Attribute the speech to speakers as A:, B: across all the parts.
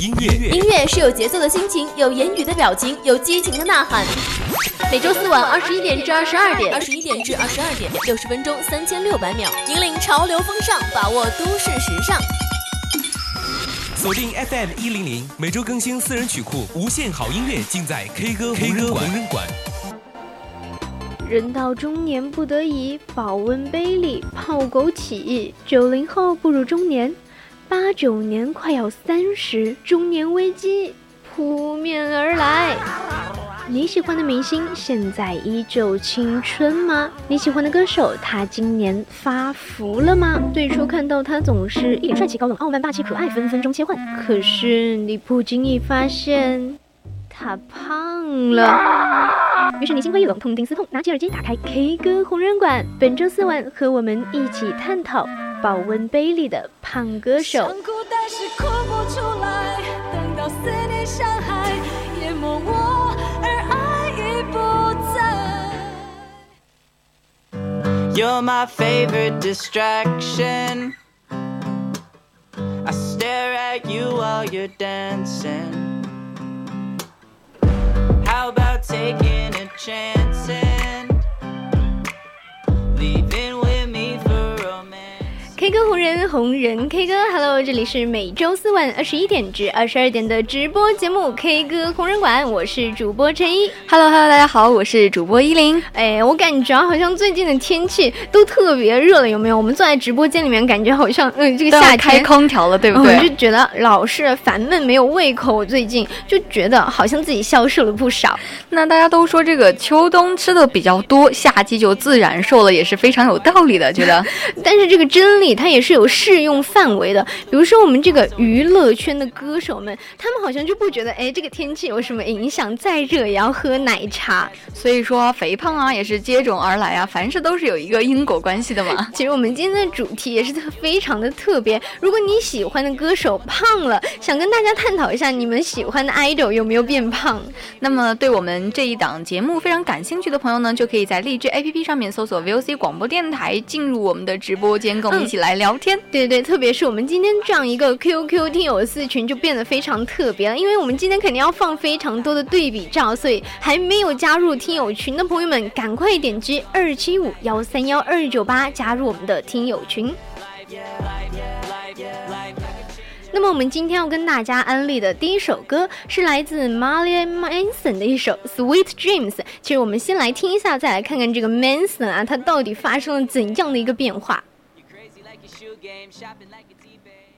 A: 音乐，
B: 音乐是有节奏的心情，有言语的表情，有激情的呐喊。每周四晚二十一点至二十二点，二十一点至二十二点，六十分钟三千六百秒，引领潮流风尚，把握都市时尚。
A: 锁定 FM 一零零，每周更新私人曲库，无限好音乐尽在 K 歌 K 歌红人馆。
C: 人到中年不得已，保温杯里泡枸杞。九零后步入中年，八九年快要三十，中年危机扑面而来。你喜欢的明星现在依旧青春吗？你喜欢的歌手他今年发福了吗？最初看到他总是一脸帅气、高冷、傲慢、霸气、可爱，分分钟切换。可是你不经意发现，他胖了。于是你心灰意冷，痛定思痛，拿起耳机打开 K 歌红人馆。本周四晚和我们一起探讨保温杯里的胖歌手。
D: 想哭但是哭不出来，等到思念像海淹没我，而爱已不在。
E: You're my favorite distraction. I stare at you while you're dancing. How about taking a chance
C: 歌红人，红人 K 歌，Hello，这里是每周四晚二十一点至二十二点的直播节目 K 歌红人馆，我是主播陈一。
F: Hello Hello，大家好，我是主播依林。
C: 哎，我感觉好像最近的天气都特别热了，有没有？我们坐在直播间里面，感觉好像嗯，这个夏天
F: 开空调了，对不
C: 嗯
F: 对？
C: 就觉得老是烦闷，没有胃口。我最近就觉得好像自己消瘦了不少。
F: 那大家都说这个秋冬吃的比较多，夏季就自然瘦了，也是非常有道理的。觉得
C: 但是这个真理它也是有适用范围的。比如说我们这个娱乐圈的歌手们，他们好像就不觉得哎这个天气有什么影响，再热也要喝奶茶。
F: 所以说肥胖啊也是接踵而来啊，凡事都是有一个因果关系的嘛。
C: 其实我们今天的主题也是特非常的特别。如果你喜欢的歌手胖了，想跟大家探讨一下你们喜欢的 idol 有没有变胖。
F: 那么对我们这一档节目非常感兴趣的朋友呢，就可以在荔枝 APP 上面搜索 VOC 广播电台，进入我们的直播间，跟我们一起来聊天。
C: 对对，特别是我们今天这样一个 QQ 听友四群就变得非常特别了，因为我们今天肯定要放非常多的对比照，所以还没有加入听友群的朋友们，赶快点击二七五幺三幺二九八加入我们的听友群。那么我们今天要跟大家安利的第一首歌是来自 Marilyn Manson 的一首《Sweet Dreams》。其实我们先来听一下，再来看看这个 Manson 啊，他到底发生了怎样的一个变化。
E: Game, shopping like it's eBay.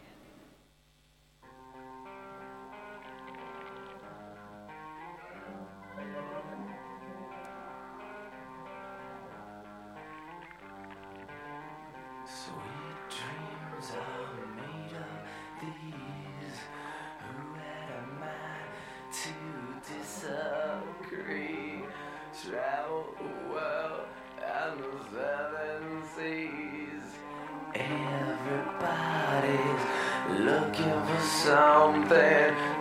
G: Sweet dreams are made of these. Everybody's looking for something.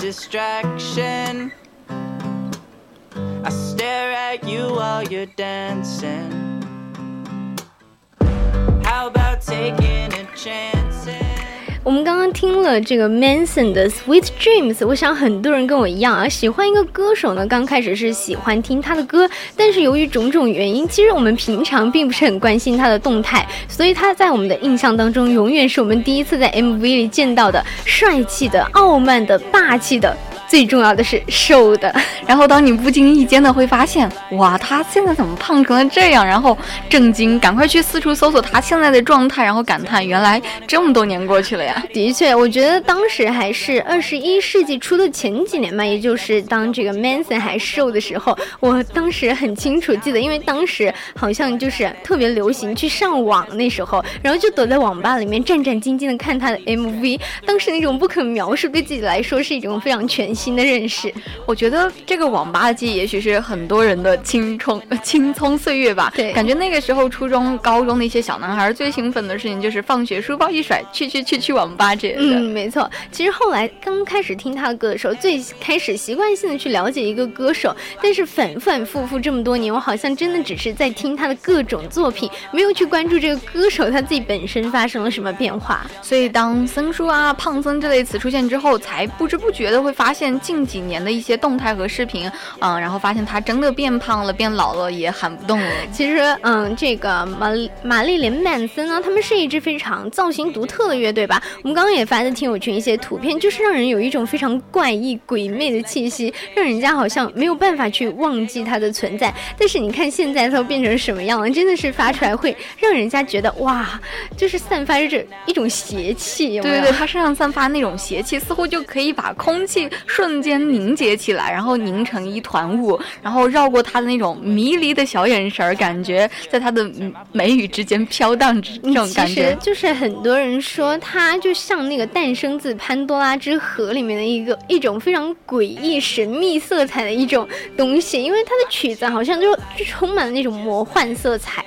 E: distraction. I stare at you while you're dancing. How about taking a chance? and-
C: 我们刚刚听了这个 Manson 的《Sweet Dreams》，我想很多人跟我一样啊，喜欢一个歌手呢，刚开始是喜欢听他的歌，但是由于种种原因，其实我们平常并不是很关心他的动态，所以他在我们的印象当中，永远是我们第一次在 MV 里见到的帅气的、傲慢的、霸气的。最重要的是瘦的，
F: 然后当你不经意间的会发现，哇，他现在怎么胖成了这样？然后震惊，赶快去四处搜索他现在的状态，然后感叹，原来这么多年过去了呀。
C: 的确，我觉得当时还是二十一世纪初的前几年嘛，也就是当这个 Manson 还瘦的时候，我当时很清楚记得，因为当时好像就是特别流行去上网那时候，然后就躲在网吧里面战战兢兢的看他的 MV，当时那种不可描述，对自己来说是一种非常全新的认识。
F: 我觉得这个网吧记忆也许是很多人的青春 青葱岁月吧。
C: 对
F: 感觉那个时候初中、高中的一些小男孩最兴奋的事情就是放学书包一甩，去去去去网吧之类的。
C: 嗯，没错。其实后来刚开始听他的歌的时候，最开始习惯性的去了解一个歌手，但是反反复复这么多年，我好像真的只是在听他的各种作品，没有去关注这个歌手他自己本身发生了什么变化。
F: 所以当僧叔啊、胖僧这类词出现之后，才不知不觉的会发现近几年的一些动态和视频，嗯，然后发现他真的变胖了、变老了，也喊不动了。
C: 其实，嗯，这个玛玛丽莲曼森呢，他们是一支非常造型独特的乐队吧？我们刚刚也发的听友群一些图片，就是让人有一种非常怪异、鬼魅的气息，让人家好像没有办法去忘记它的存在。但是你看现在它变成什么样了，真的是发出来会让人家觉得哇，就是散发着一种邪气，有有？
F: 对对对，他身上散发那种邪气，似乎就可以把空气瞬间凝结起来，然后凝成一团雾，然后绕过他的那种迷离的小眼神儿，感觉在他的嗯眉宇之间飘荡着这种感觉。
C: 就是很多人说它就像那个诞生自潘多拉之盒里面的一个一种非常诡异神秘色彩的一种东西，因为它的曲子好像就就充满了那种魔幻色彩。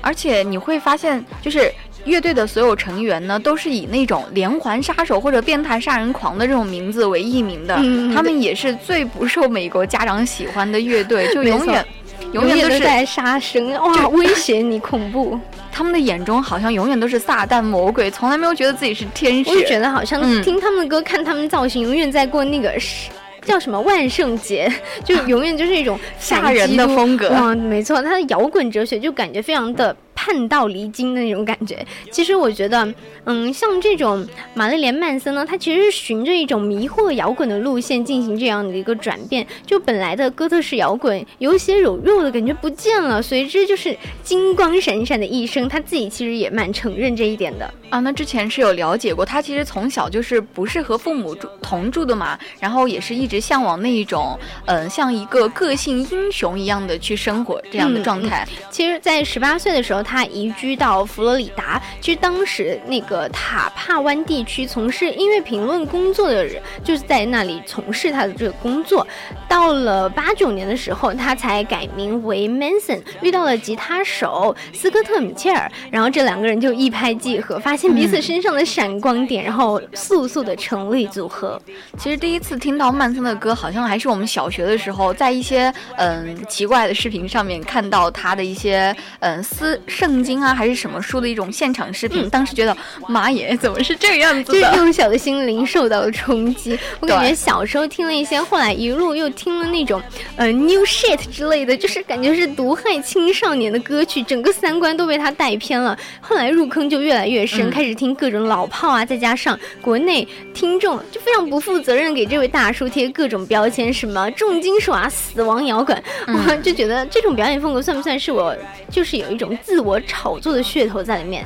F: 而且你会发现，就是乐队的所有成员呢，都是以那种连环杀手或者变态杀人狂的这种名字为艺名的。
C: 嗯
F: 他们也是最不受美国家长喜欢的乐队，就永远。永远都是
C: 在杀生，哇，威胁你，恐怖！
F: 他们的眼中好像永远都是撒旦魔鬼，从来没有觉得自己是天使。
C: 我也觉得好像
F: 嗯
C: 听他们的歌，看他们造型，永远在过那个是叫什么万圣节，就永远就是一种
F: 吓人的风格
C: 嗯，没错，他的摇滚哲学就感觉非常的。叛道离经的那种感觉，其实我觉得，嗯，像这种玛丽莲曼森呢，他其实是循着一种迷惑摇滚的路线进行这样的一个转变。就本来的哥特式摇滚有血有肉的感觉不见了，随之就是金光闪闪的一生。他自己其实也蛮承认这一点的。
F: 啊，那之前是有了解过，他其实从小就是不是和父母住同住的嘛，然后也是一直向往那一种，嗯、像一个个性英雄一样的去生活这样的
C: 嗯
F: 状态。
C: 其实，在十八岁的时候，他移居到佛罗里达。其实当时那个塔帕湾地区从事音乐评论工作的人，就是在那里从事他的这个工作。到了八九年的时候，他才改名为 Manson，遇到了吉他手斯科特·米切尔，然后这两个人就一拍即合，发现彼此身上的闪光点，然后速速的成立组合。
F: 其实第一次听到曼森的歌，好像还是我们小学的时候，在一些嗯奇怪的视频上面看到他的一些嗯诗圣经啊，还是什么书的一种现场视频。当时觉得妈耶，怎么是这个样子
C: 就？幼小的心灵受到了冲击。我感觉小时候听了一些，后来一路又听了那种呃 new shit 之类的，就是感觉是毒害青少年的歌曲，整个三观都被他带偏了。后来入坑就越来越深，
F: 嗯
C: 开始听各种老炮啊，再加上国内听众就非常不负责任，给这位大叔贴各种标签，什么重金属啊、死亡摇滚，我就觉得这种表演风格算不算是我就是有一种自我炒作的噱头在里面？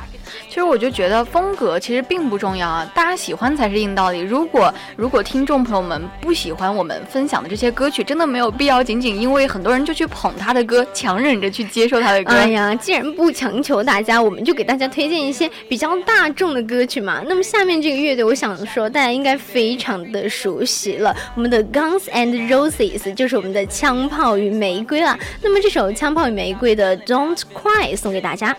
F: 其实我就觉得风格其实并不重要啊，大家喜欢才是硬道理。如果如果听众朋友们不喜欢我们分享的这些歌曲，真的没有必要仅仅因为很多人就去捧他的歌，强忍着去接受他的歌。
C: 哎呀，既然不强求大家，我们就给大家推荐一些比较大众的歌曲嘛。那么下面这个乐队，我想说大家应该非常的熟悉了，我们的 Guns and Roses 就是我们的枪炮与玫瑰了。那么这首枪炮与玫瑰的 Don't Cry 送给大家。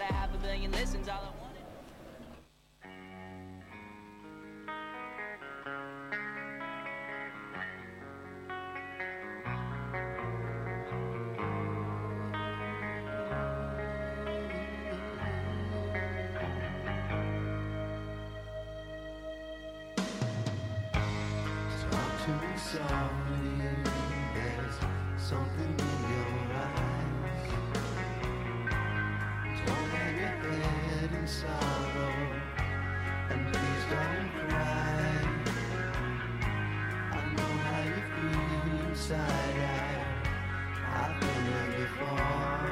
H: Softly. There's something in your eyes. Don't your head in sorrow, and please don't cry. I know how you feel inside. I've been there before.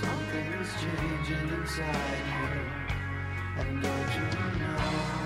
H: Something's changing inside you, and don't you know?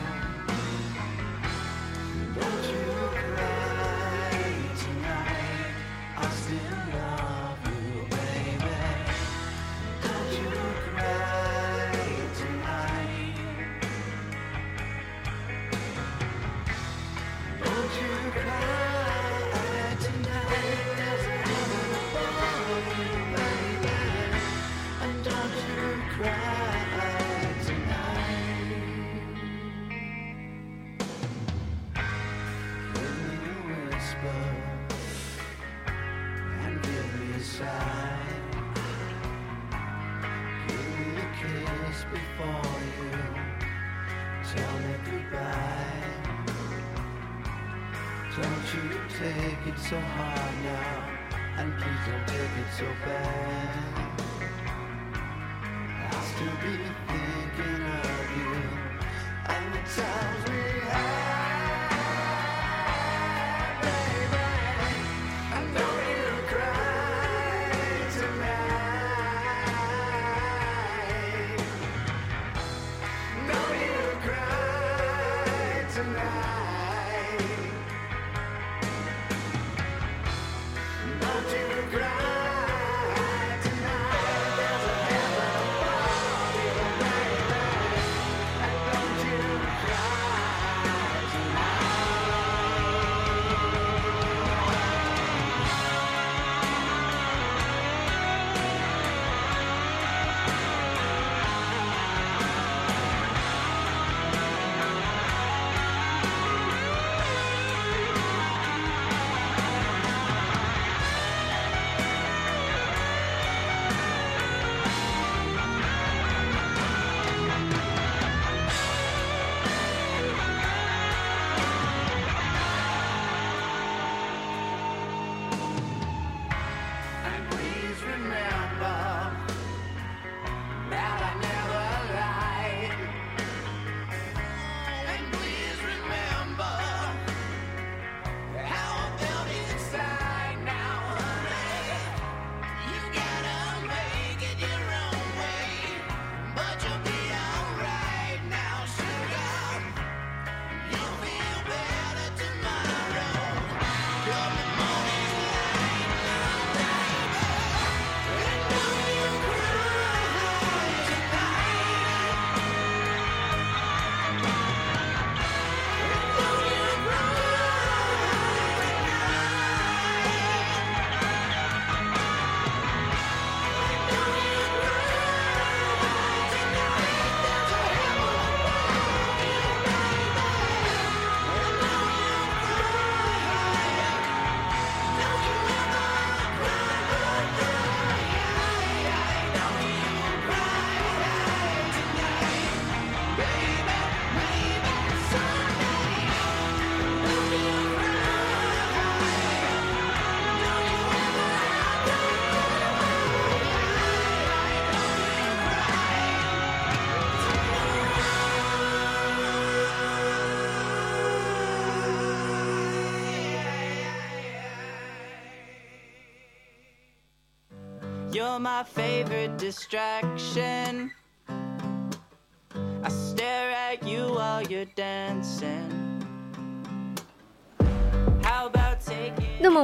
E: My favorite distraction.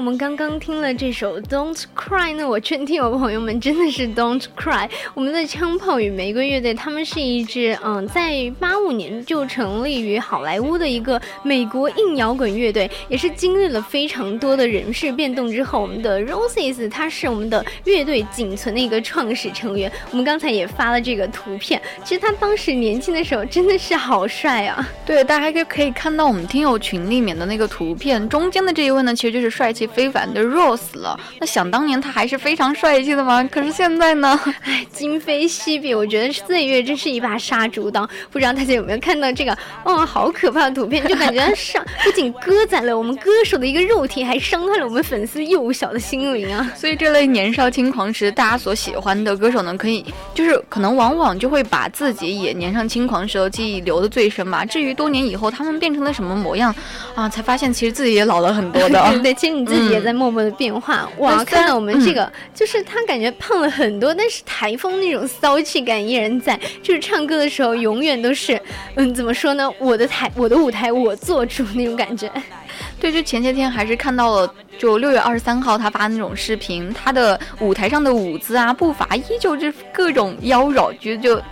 C: 我们刚刚听了这首《Don't Cry》呢，我劝听友朋友们真的是 Don't Cry。我们的枪炮与玫瑰乐队，他们是一支嗯，在八五年就成立于好莱坞的一个美国硬摇滚乐队，也是经历了非常多的人事变动之后，我们的 Roses 他是我们的乐队仅存的一个创始成员。我们刚才也发了这个图片，其实他当时年轻的时候真的是好帅啊！
F: 对，大家可可以看到我们听友群里面的那个图片，中间的这一位呢，其实就是帅气非凡的 Rose 了。那想当年他还是非常帅气的嘛，可是现在呢？
C: 哎，今非昔比，我觉得岁月真是一把杀猪刀。不知道大家有没有看到这个？哦，好可怕的图片，就感觉上 不仅割宰了我们歌手的一个肉体，还伤害了我们粉丝幼小的心灵啊！
F: 所以这类年少轻狂时大家所喜欢的歌手呢，可以就是可能往往就会把自己也年少轻狂时候记忆留的最深吧。至于多年以后他们变成了什么模样啊，才发现其实自己也老了很多的。
C: 对 对，其实你自己也在默默的变化。哇，看到我们这个，就是他感觉胖了很多，但是台风那种骚气感依然在。就是唱歌的时候，永远都是，嗯，怎么说呢？我的台，我的舞台，我做主那种感觉。
F: 对，就前些天还是看到了，就六月二十三号他发那种视频，他的舞台上的舞姿啊、步伐依旧是各种妖娆，觉得就。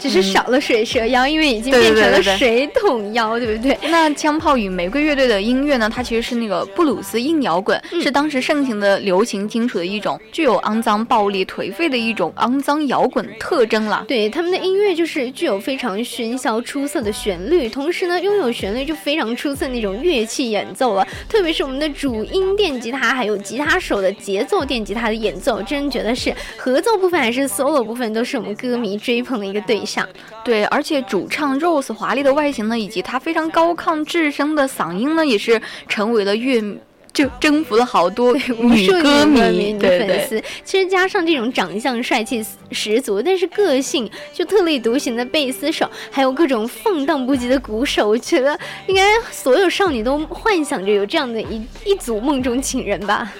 C: 只是少了水蛇腰，因为已经变成了水桶腰，对不对？
F: 那枪炮与玫瑰乐队的音乐呢？它其实是那个布鲁斯硬摇滚，
C: 嗯
F: 是当时盛行的流行金属的一种，具有肮脏、暴力、颓废的一种肮脏摇滚特征了。
C: 对他们的音乐就是具有非常喧嚣出色的旋律，同时呢拥有旋律就非常出色那种乐器演奏了，特别是我们的主音电吉他还有吉他手的节奏电吉他的演奏，真觉得是合奏部分还是 solo 部分都是我们歌迷追捧的一个对象。
F: 对，而且主唱 Rose 华丽的外形呢，以及她非常高亢至声的嗓音呢，也是成为了乐。就征服了好多
C: 无数女歌
F: 迷，
C: 女。粉丝，其实加上这种长相帅气十足，但是个性就特立独行的贝斯手，还有各种放荡不羁的鼓手，我觉得应该所有少女都幻想着有这样的一一组梦中情人吧。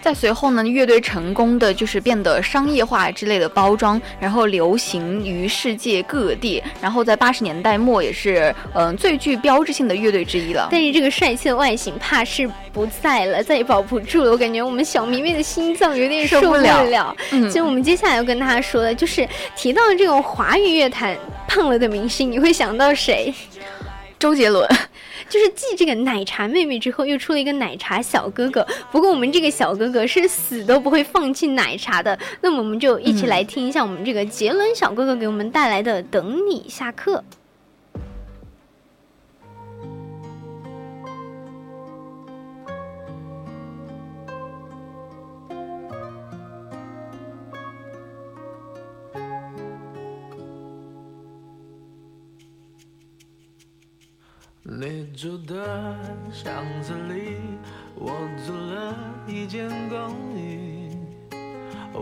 F: 在随后呢，乐队成功的就是变得商业化之类的包装，然后流行于世界各地，然后在八十年代末也是嗯、呃最具标志性的乐队之一了。
C: 但是这个帅气的外形怕是不在了，再也保不住了。我感觉我们小迷妹的心脏有点受不
F: 了
C: 了。
F: 嗯
C: 其实我们接下来要跟大家说的，就是提到这种华语乐坛胖了的明星，你会想到谁？
F: 周杰伦，
C: 就是继这个奶茶妹妹之后，又出了一个奶茶小哥哥。不过我们这个小哥哥是死都不会放弃奶茶的。那么我们就一起来听一下我们这个杰伦小哥哥给我们带来的《等你下课》。
I: 你住的巷子里，我租了一间公寓，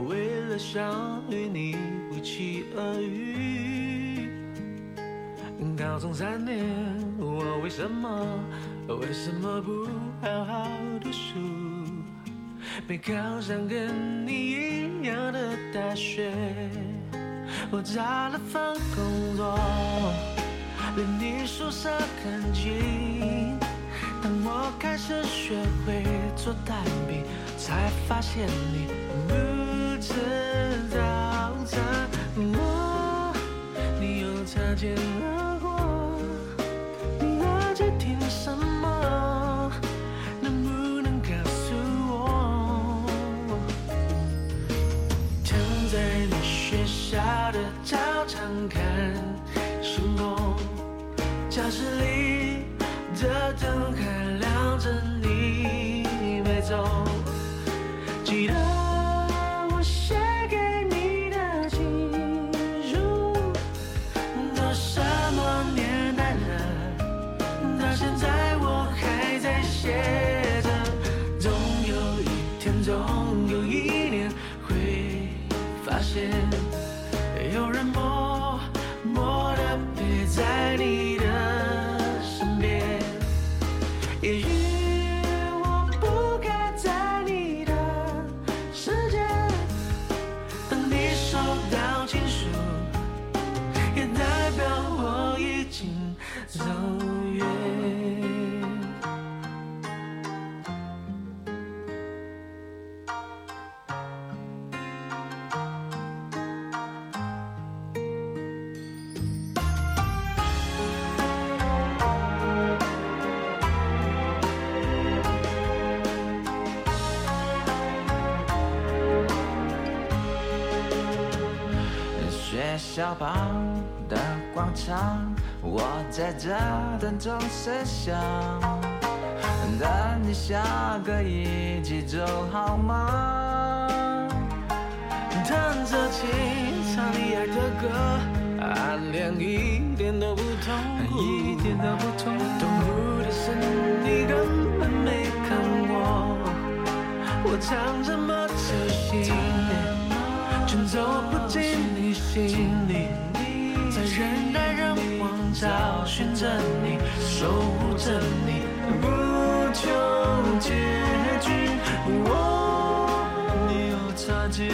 I: 为了想与你不期而遇。高中三年，我为什么为什么不好好读书？没考上跟你一样的大学，我找了份工作。离你宿舍很近。当我开始学会做蛋饼，才发现你不吃早餐。我，你又擦肩而教室里的灯还亮着，你没走。学校旁的广场，我在这等钟声响。
E: 等你下课一起走好吗？
I: 弹着琴，唱你爱的歌，暗恋一点都不痛苦，
E: 一点都不痛
I: 痛苦的是你根本没看我，我唱这么仔细，却走不进你心里，在人来人往找寻着你，守护着你，不求结局。我，你又擦肩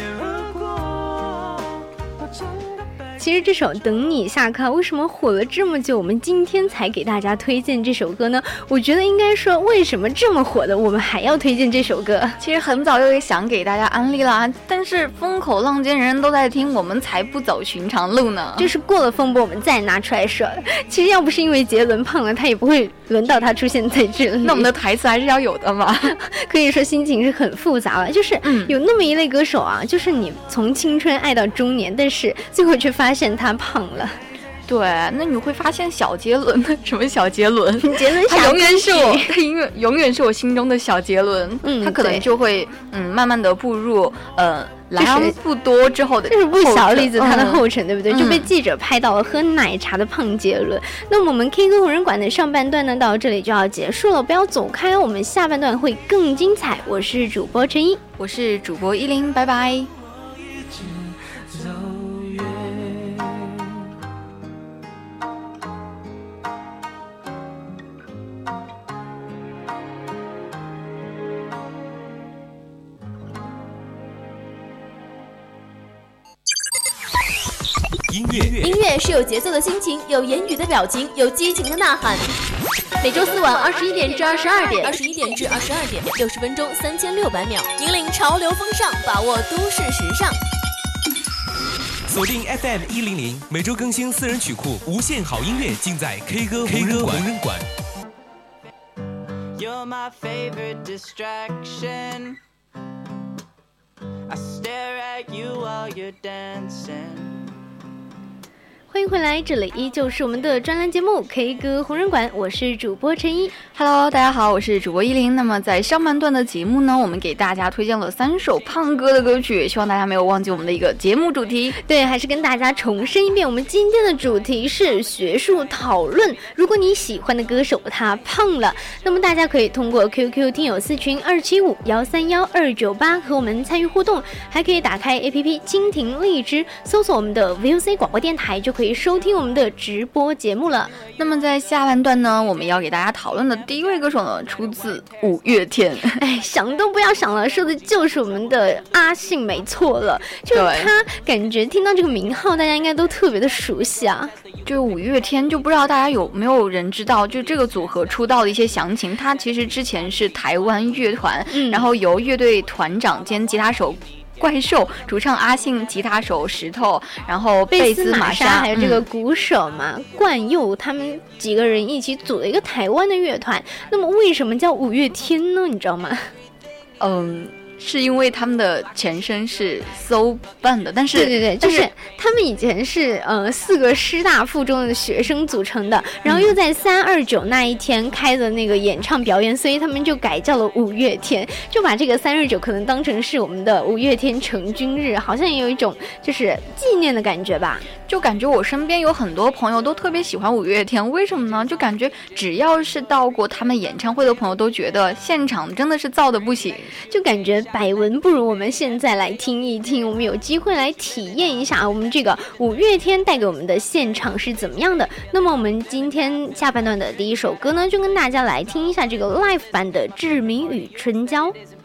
C: 其实这首《等你下课》为什么火了这么久？我们今天才给大家推荐这首歌呢？我觉得应该说，为什么这么火的，我们还要推荐这首歌？
F: 其实很早就想给大家安利了啊，但是风口浪尖，人人都在听，我们才不走寻常路呢。
C: 就是过了风波，我们再拿出来说。其实要不是因为杰伦胖了，他也不会轮到他出现在这里。
F: 那我们的台词还是要有的嘛。
C: 可以说心情是很复杂了，就是
F: 嗯
C: 有那么一类歌手啊，就是你从青春爱到中年，但是最后却发现他胖了。
F: 对，那你会发现小杰伦，什么小杰伦？
C: 杰伦
F: 他永远是我他永远永远是我心中的小杰伦。
C: 嗯
F: 他可能就会嗯慢慢的步入呃
C: 就是
F: 莱昂不多之后的
C: 就是不小例子他的
F: 嗯
C: 后尘，对不对？就被
F: 嗯
C: 记者拍到了喝奶茶的胖杰伦。那么我们 K 歌红人馆的上半段呢，到这里就要结束了，不要走开哦，我们下半段会更精彩。我是主播陈一。
F: 我是主播依林，拜拜。
A: 乐
B: 是有节奏的心情，有言语的表情，有激情的呐喊。每周四晚二十一点至二十二点，二十一点至二十二点，六十分钟，三千六百秒，引领潮流风尚，把握都市时尚。
A: 锁定 FM 一零零，每周更新私人曲库，无限好音乐尽在 K 歌红人馆。人馆
E: You're my favorite distraction. I stare at you while you're dancing.
C: 欢迎回来，这里依旧是我们的专栏节目 K 歌红人馆，我是主播陈一。
F: Hello，大家好，我是主播依林。那么在上半段的节目呢，我们给大家推荐了三首胖哥的歌曲，希望大家没有忘记我们的一个节目主题。
C: 对，还是跟大家重申一遍，我们今天的主题是学术讨论。如果你喜欢的歌手他胖了，那么大家可以通过 QQ 听友私群二七五幺三幺二九八和我们参与互动，还可以打开 APP 蜻蜓荔枝，搜索我们的 VOC 广播电台，就可以收听我们的直播节目了。
F: 那么在下半段呢，我们要给大家讨论的第一位歌手呢，出自五月天。
C: 哎，想都不要想了，说的就是我们的阿信，没错了。就是他，感觉听到这个名号，大家应该都特别的熟悉啊。
F: 就五月天，就不知道大家有没有人知道，就这个组合出道的一些详情。他其实之前是台湾乐团，
C: 嗯
F: 然后由乐队团长兼吉他手。怪兽主唱阿信，吉他手石头，然后贝
C: 斯玛
F: 斯莎，
C: 莎还有这个
F: 嗯
C: 鼓手嘛，冠佑他们几个人一起组了一个台湾的乐团。那么为什么叫五月天呢？你知道吗？
F: 嗯，是因为他们的前身是 So Band，但是
C: 对对对，就是他们以前是呃四个师大附中的学生组成的，然
F: 嗯
C: 后又在三二九那一天开的那个演唱表演，所以他们就改叫了五月天，就把这个三二九可能当成是我们的五月天成军日，好像也有一种就是纪念的感觉吧。
F: 就感觉我身边有很多朋友都特别喜欢五月天，为什么呢？就感觉只要是到过他们演唱会的朋友都觉得现场真的是燥的不行。
C: 就感觉百闻不如我们现在来听一听，我们有机会来体验一下我们这个五月天带给我们的现场是怎么样的。那么我们今天下半段的第一首歌呢，就跟大家来听一下这个 live 版的《志明与春娇》。
G: 「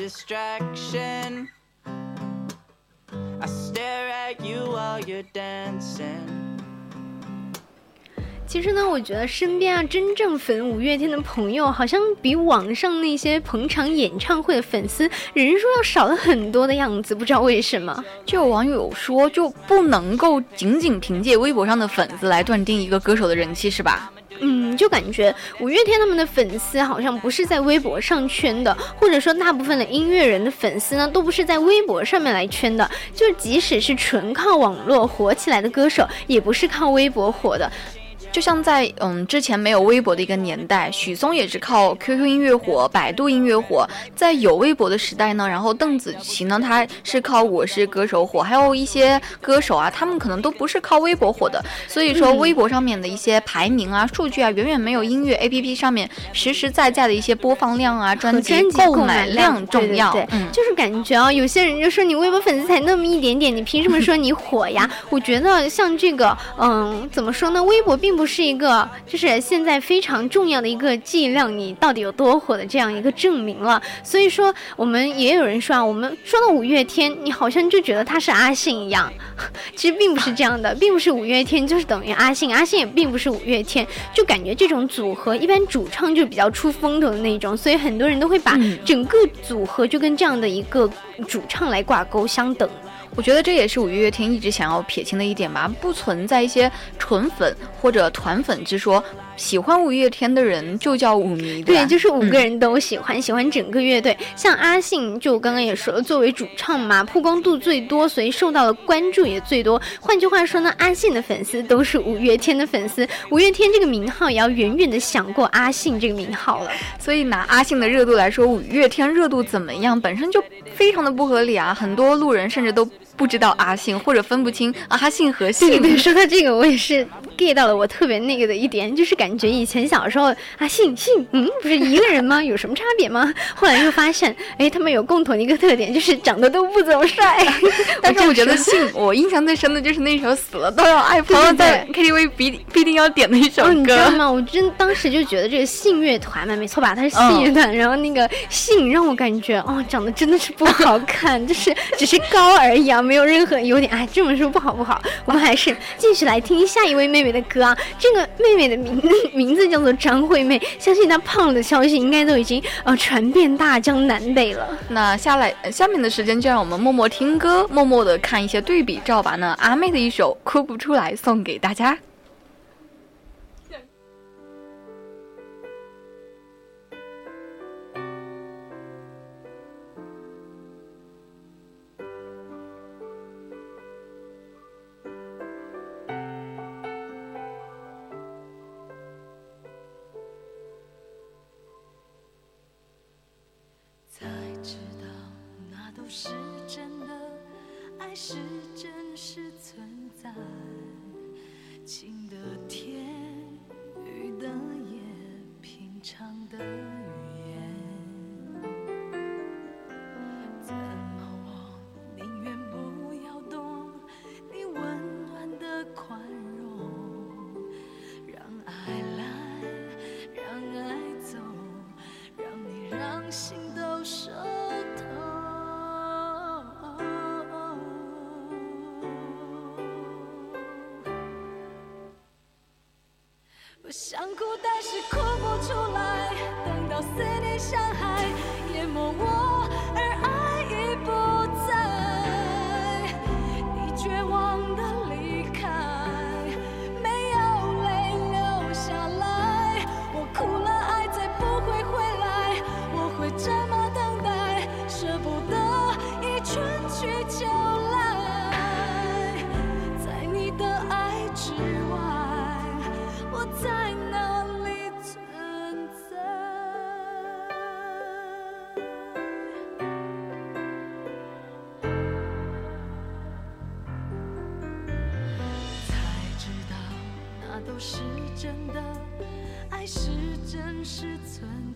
G: distraction. I stare at you while you're dancing.
C: 其实呢，我觉得身边啊，真正粉五月天的朋友，好像比网上那些捧场演唱会的粉丝人数要少了很多的样子，不知道为什么。
F: 就有网友说，就不能够仅仅凭借微博上的粉丝来断定一个歌手的人气，是吧？
C: 嗯，就感觉五月天他们的粉丝好像不是在微博上圈的，或者说大部分的音乐人的粉丝呢，都不是在微博上面来圈的。就即使是纯靠网络火起来的歌手，也不是靠微博火的。
F: 就像在嗯之前没有微博的一个年代，许嵩也是靠 QQ 音乐火、百度音乐火。在有微博的时代呢，然后邓紫棋呢，她是靠我是歌手火，还有一些歌手啊，他们可能都不是靠微博火的。所以说，
C: 嗯
F: 微博上面的一些排名啊、数据啊，远远没有音乐 APP 上面实实在在的一些播放量啊、专辑购
C: 购买
F: 买量
C: 量
F: 重要。
C: 对对对
F: 嗯，
C: 就是感觉啊，有些人就说你微博粉丝才那么一点点，你凭什么说你火呀？我觉得像这个，嗯，怎么说呢？微博并不是一个，就是现在非常重要的一个剂量你到底有多火的这样一个证明了。所以说，我们也有人说啊，我们说到五月天，你好像就觉得他是阿信一样，其实并不是这样的，并不是五月天就是等于阿信，阿信也并不是五月天，就感觉这种组合一般主唱就比较出风头的那种，所以很多人都会把
F: 嗯
C: 整个组合就跟这样的一个主唱来挂钩相等。
F: 我觉得这也是五月天一直想要撇清的一点吧，不存在一些纯粉或者团粉之说。喜欢五月天的人就叫五迷，吧
C: 对，就是五个
F: 嗯
C: 人都喜欢，喜欢整个乐队。像阿信，就刚刚也说了，作为主唱嘛，曝光度最多，所以受到的关注也最多。换句话说呢，阿信的粉丝都是五月天的粉丝，五月天这个名号也要远远的想过阿信这个名号了。
F: 所以拿阿信的热度来说，五月天热度怎么样，本身就非常的不合理啊！很多路人甚至都不知道阿信，或者分不清阿信和
C: 对
F: 信。
C: 对，说到这个，我也是 get 到了我特别那个的一点，就是感觉以前小时候啊，信信，嗯，不是一个人吗？有什么差别吗？后来又发现，哎，他们有共同的一个特点，就是长得都不怎么帅。
F: 但是我觉得信，我印象最深的就是那首《死了都要爱》，朋友在 KTV 必必定要点的一首
C: 哦，你知道
F: 歌。
C: 吗？我真当时就觉得这个信乐团嘛，没错吧？他是
F: 嗯
C: 信乐团，然后那个信让我感觉哦，长得真的是不好看，就是只是高而已啊，没有任何优点。哎，这么说不好不好，我们还是继续来听下一位妹妹的歌啊。这个妹妹的名名字叫做张惠妹，相信她胖了的消息应该都已经呃传遍大江南北了。
F: 那下来下面的时间就让我们默默听歌，默默的看一些对比照吧。那阿妹的一首《哭不出来》送给大家。
D: 是真的，爱是真实存在，情的伤害淹没我真的，爱是真实存在。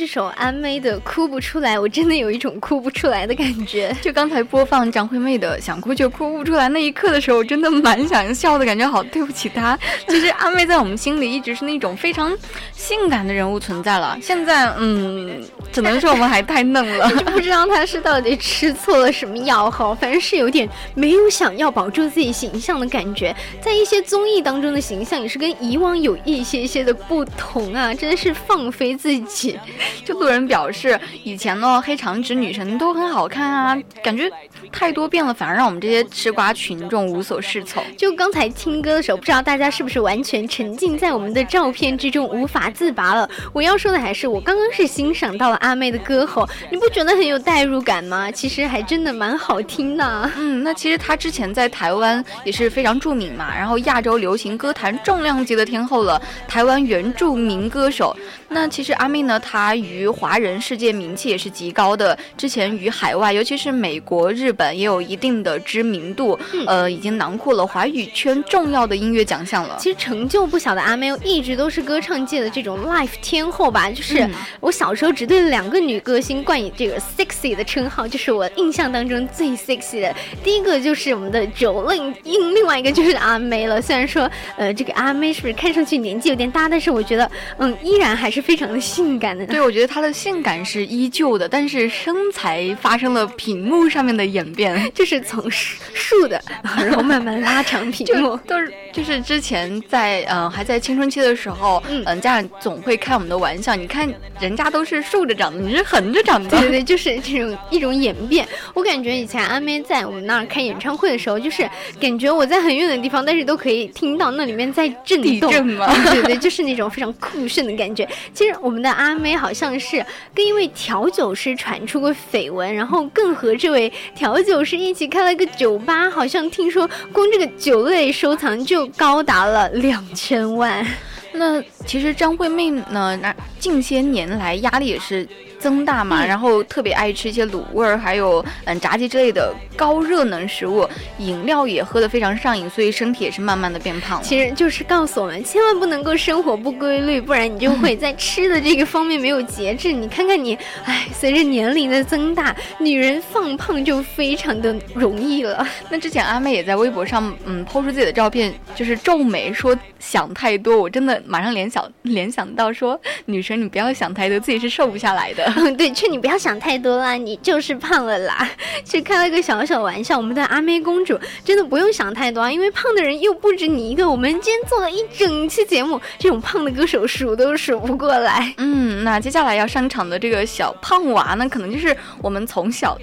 D: 这
C: 首阿妹的《哭不出来》，我真的有一种哭不出来的感觉。
F: 就刚才播放张惠妹的《想哭却哭不出来》那一刻的时候，我真的蛮想笑的，感觉好对不起她。其实阿妹在我们心里一直是那种非常性感的人物存在了，现在嗯，只能说我们还太嫩了。
C: 就不知道她是到底吃错了什么药哈，反正是有点没有想要保住自己形象的感觉，在一些综艺当中的形象也是跟以往有一些些的不同啊，真的是放飞自己。
F: 就路人表示，以前呢黑长直女神都很好看啊，感觉太多变了，反而让我们这些吃瓜群众无所适从。
C: 就刚才听歌的时候，不知道大家是不是完全沉浸在我们的照片之中无法自拔了？我要说的还是，我刚刚是欣赏到了阿妹的歌喉，你不觉得很有代入感吗？其实还真的蛮好听的。
F: 嗯，那其实她之前在台湾也是非常著名嘛，然后亚洲流行歌坛重量级的天后了，台湾原住民歌手。那其实阿妹呢，她于华人世界名气也是极高的，之前于海外，尤其是美国、日本也有一定的知名度，呃，已经囊括了华语圈重要的音乐奖项了。
C: 其实成就不小的阿妹一直都是歌唱界的这种 life 天后吧，就是
F: 嗯
C: 我小时候只对两个女歌星冠以这个 sexy 的称号，就是我印象当中最 sexy 的，第一个就是我们的 Jolin，另另外一个就是阿妹了。虽然说呃这个阿妹是不是看上去年纪有点大，但是我觉得嗯依然还是非常的性感的。
F: 对，我觉得她的性感是依旧的，但是身材发生了屏幕上面的演变。
C: 就是从竖竖的，然后慢慢拉长屏幕
F: 就。都是就是之前在嗯、呃还在青春期的时候，
C: 嗯
F: 嗯、家长总会开我们的玩笑，你看人家都是竖着长的，你是横着长的。
C: 对对对，就是这种一种演变。我感觉以前阿妹在我们那儿开演唱会的时候，就是感觉我在很远的地方，但是都可以听到那里面在震
F: 地
C: 动。
F: 震吗
C: 对对，就是那种非常酷炫的感觉。其实我们的阿妹好好像是跟一位调酒师传出过绯闻，然后更和这位调酒师一起开了个酒吧，好像听说光这个酒类收藏就高达了两千万。
F: 那其实张惠妹呢，那近些年来压力也是
J: 增大嘛，
C: 嗯
J: 然后特别爱吃一些卤味儿，还有嗯炸鸡之类的高热能食物，饮料也喝得非常上瘾，所以身体也是慢慢的变胖了。
C: 其实就是告诉我们，千万不能够生活不规律，不然你就会在吃的这个方面没有节制。你看看你，哎，随着年龄的增大，女人放胖就非常的容易了。
J: 那之前阿妹也在微博上，嗯，抛出自己的照片，就是皱眉说想太多。我真的马上联想联想到说，女生你不要想太多，自己是瘦不下来的。
C: 嗯，对，劝你不要想太多啦，你就是胖了啦。是开了个小小玩笑，我们的阿妹公主真的不用想太多啊，因为胖的人又不止你一个。我们今天做了一整期节目，这种胖的歌手数都数不过来。
J: 嗯，那接下来要上场的这个小胖娃呢，可能就是我们从小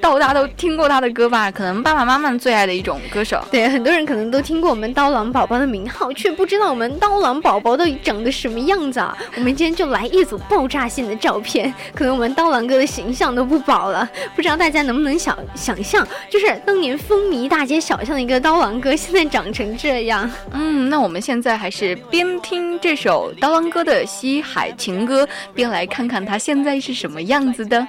J: 到大都听过他的歌吧，可能爸爸妈妈最爱的一种歌手。
C: 对，很多人可能都听过我们刀郎宝宝的名号，却不知道我们刀郎宝宝到底长得什么样子啊！我们今天就来一组爆炸性的照片，可能我们刀郎哥的形象都不保了。不知道大家能不能想想象，就是当年风靡大街小巷的一个刀郎哥，现在长成这样。
J: 嗯，那我们现在还是边听这首刀郎哥的《西海情歌》，边来看看他现在是什么样子的。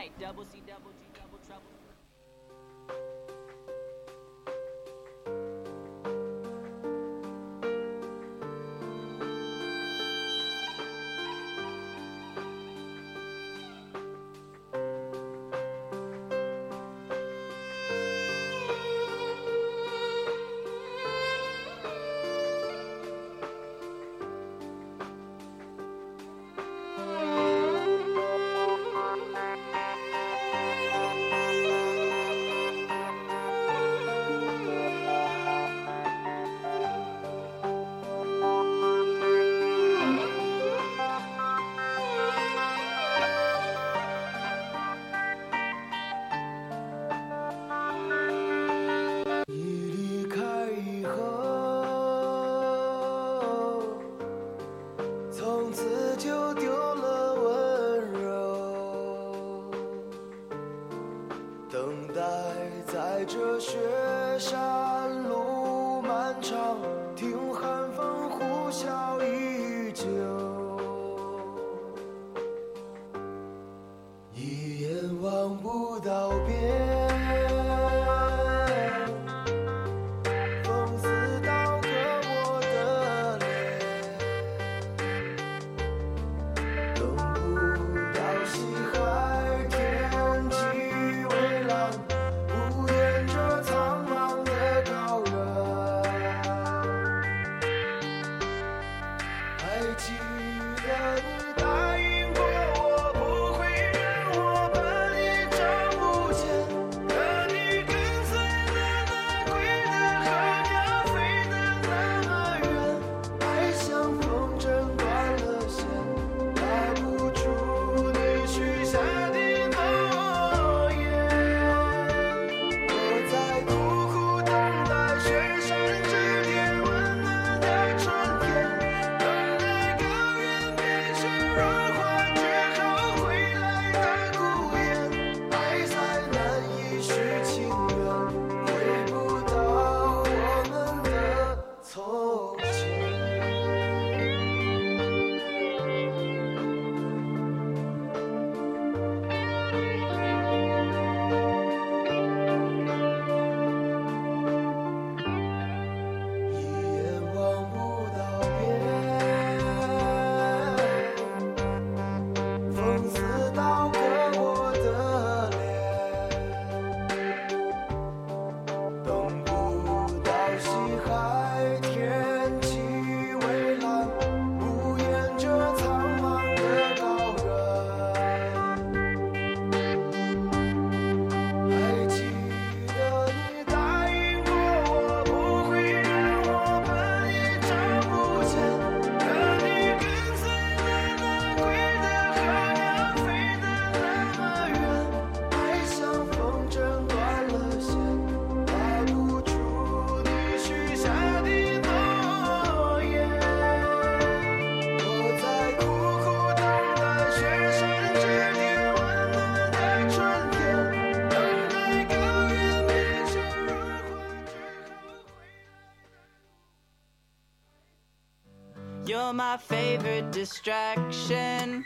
E: My favorite distraction.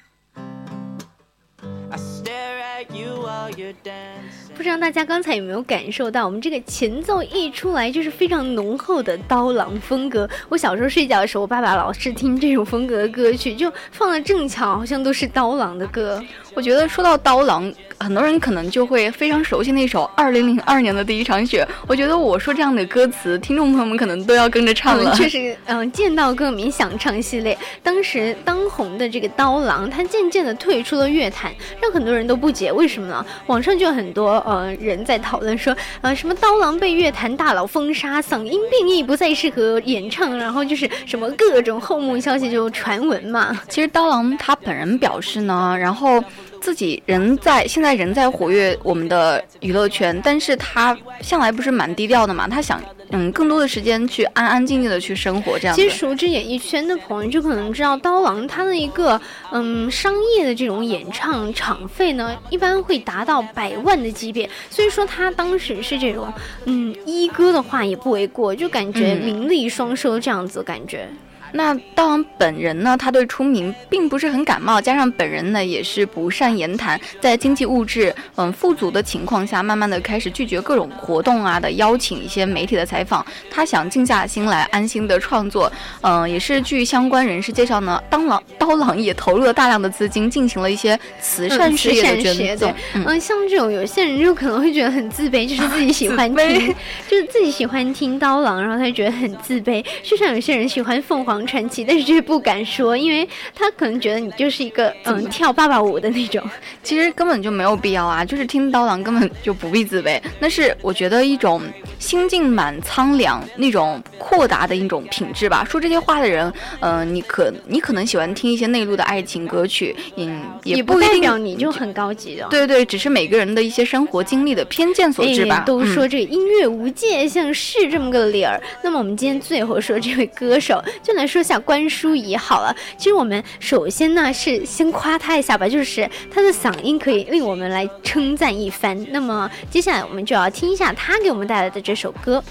C: 不知道大家刚才有没有感受到，我们这个前奏一出来就是非常浓厚的刀郎风格。我小时候睡觉的时候，我爸爸老是听这种风格的歌曲，就放的正巧，好像都是刀郎的歌。
F: 我觉得说到刀郎，很多人可能就会非常熟悉那首《二零零二年的第一场雪》。我觉得我说这样的歌词，听众朋友们可能都要跟着唱了。
C: 嗯，确实，嗯，见到歌迷想唱系列，当时当红的这个刀郎，他渐渐的退出了乐坛，让很多人都不解为什么呢？网上就有很多呃人在讨论说，呃，什么刀郎被乐坛大佬封杀，嗓音变异，不再适合演唱，然后就是什么各种后幕消息就传闻嘛。
F: 其实刀郎他本人表示呢，然后。自己人在现在人在活跃我们的娱乐圈，但是他向来不是蛮低调的嘛，他想嗯更多的时间去安安静静的去生活这样。
C: 其实熟知演艺圈的朋友就可能知道，刀郎他的一个嗯商业的这种演唱场费呢，一般会达到百万的级别，所以说他当时是这种嗯一哥的话也不为过，就感觉名利双收这样子感觉。
F: 那刀郎本人呢？他对出名并不是很感冒，加上本人呢也是不善言谈，在经济物质嗯富足的情况下，慢慢的开始拒绝各种活动啊的邀请，一些媒体的采访。他想静下心来，安心的创作。嗯，也是据相关人士介绍呢，刀郎刀郎也投入了大量的资金，进行了一些慈善事业的捐赠。
C: 嗯，像这种有些人就可能会觉得很自卑，就是自己喜欢听，就是自己喜欢听刀郎，然后他就觉得很自卑。就像有些人喜欢凤凰。传奇，但是就是不敢说，因为他可能觉得你就是一个嗯跳爸爸舞的那种，
F: 其实根本就没有必要啊，就是听刀郎根本就不必自卑，那是我觉得一种心境满苍凉、那种阔达的一种品质吧。说这些话的人，嗯，你可你可能喜欢听一些内陆的爱情歌曲，嗯，
C: 也
F: 不
C: 代表你就很高级的。
F: 对对，只是每个人的一些生活经历的偏见所致吧。
C: 都说这个音乐无界像是这么个理儿，那么我们今天最后说这位歌手，就来说下关淑怡好了。其实我们首先呢是先夸她一下吧，就是她的嗓音可以令我们来称赞一番。那么接下来我们就要听一下她给我们带来的这首歌，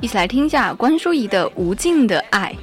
F: 一起来听一下关淑怡的《无尽的爱》。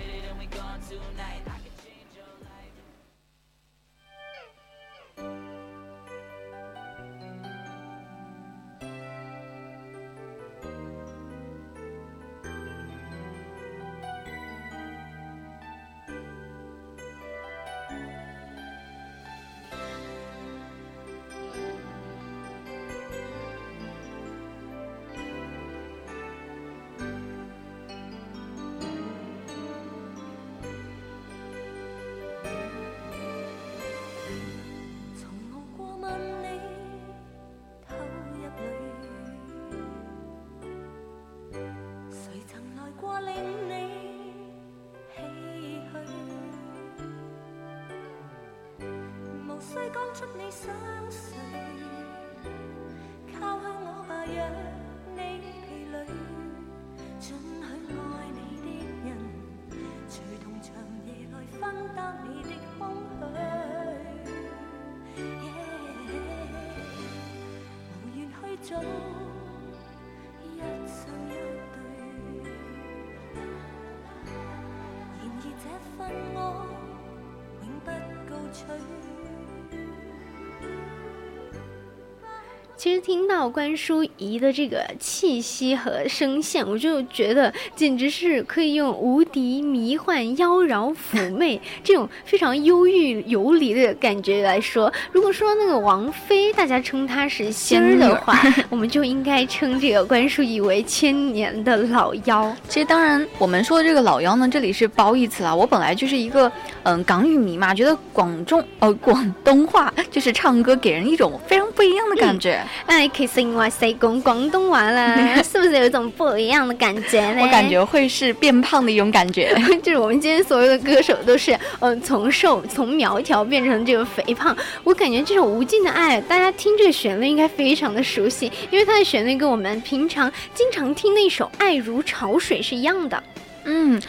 C: 关淑怡的这个气息和声线，我就觉得简直是可以用无敌、迷幻、妖娆、妩媚 这种非常忧郁游离的感觉来说。如果说那个王菲，大家称她是仙儿的话，我们就应该称这个关淑怡为千年的老妖。
F: 其实，当然我们说的这个老妖呢，这里是褒义词啊。我本来就是一个嗯港语迷嘛，觉得广中呃广东话就是唱歌给人一种非常不一样的感觉。
C: 哎，其实我谁讲广东话了，是不是有一种不一样的感觉呢？
F: 我感觉会是变胖的一种感觉。
C: 就是我们今天所有的歌手都是，嗯，从瘦从苗条变成这个肥胖。我感觉这首无尽的爱，大家听这个旋律应该非常的熟悉，因为它的旋律跟我们平常经常听那首《爱如潮水》是一样的。
F: 嗯，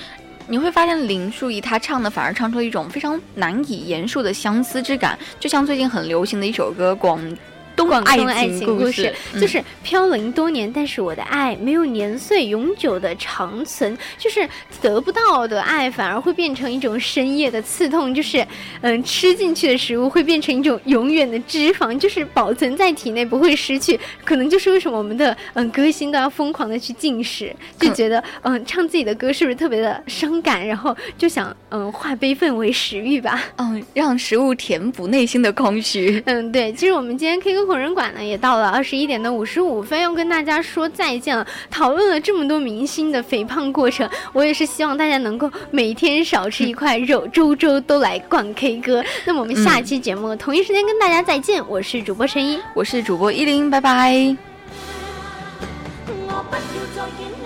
F: 你会发现林淑仪她唱的反而唱出了一种非常难以言述的相思之感，就像最近很流行的一首歌《广》。东
C: 广东
F: 爱
C: 爱
F: 情故事
C: 故事，
F: 嗯
C: 就是飘零多年，但是我的爱没有年岁永久的长存，就是得不到的爱反而会变成一种深夜的刺痛，就是嗯，吃进去的食物会变成一种永远的脂肪，就是保存在体内不会失去，可能就是为什么我们的嗯歌星都要疯狂的去进食，就觉得嗯唱自己的歌是不是特别的伤感，然后就想嗯化悲愤为食欲吧。
F: 嗯，让食物填补内心的空虚。
C: 嗯，对，其实我们今天 K 歌红人馆呢也到了二十一点的五十五分，要跟大家说再见了。讨论了这么多明星的肥胖过程，我也是希望大家能够每天少吃一块肉，周周都来逛 K 歌。那么我们下期节目、同一时间跟大家再见，我是主播陈一。
F: 我是主播依林，拜拜。
D: 我不要再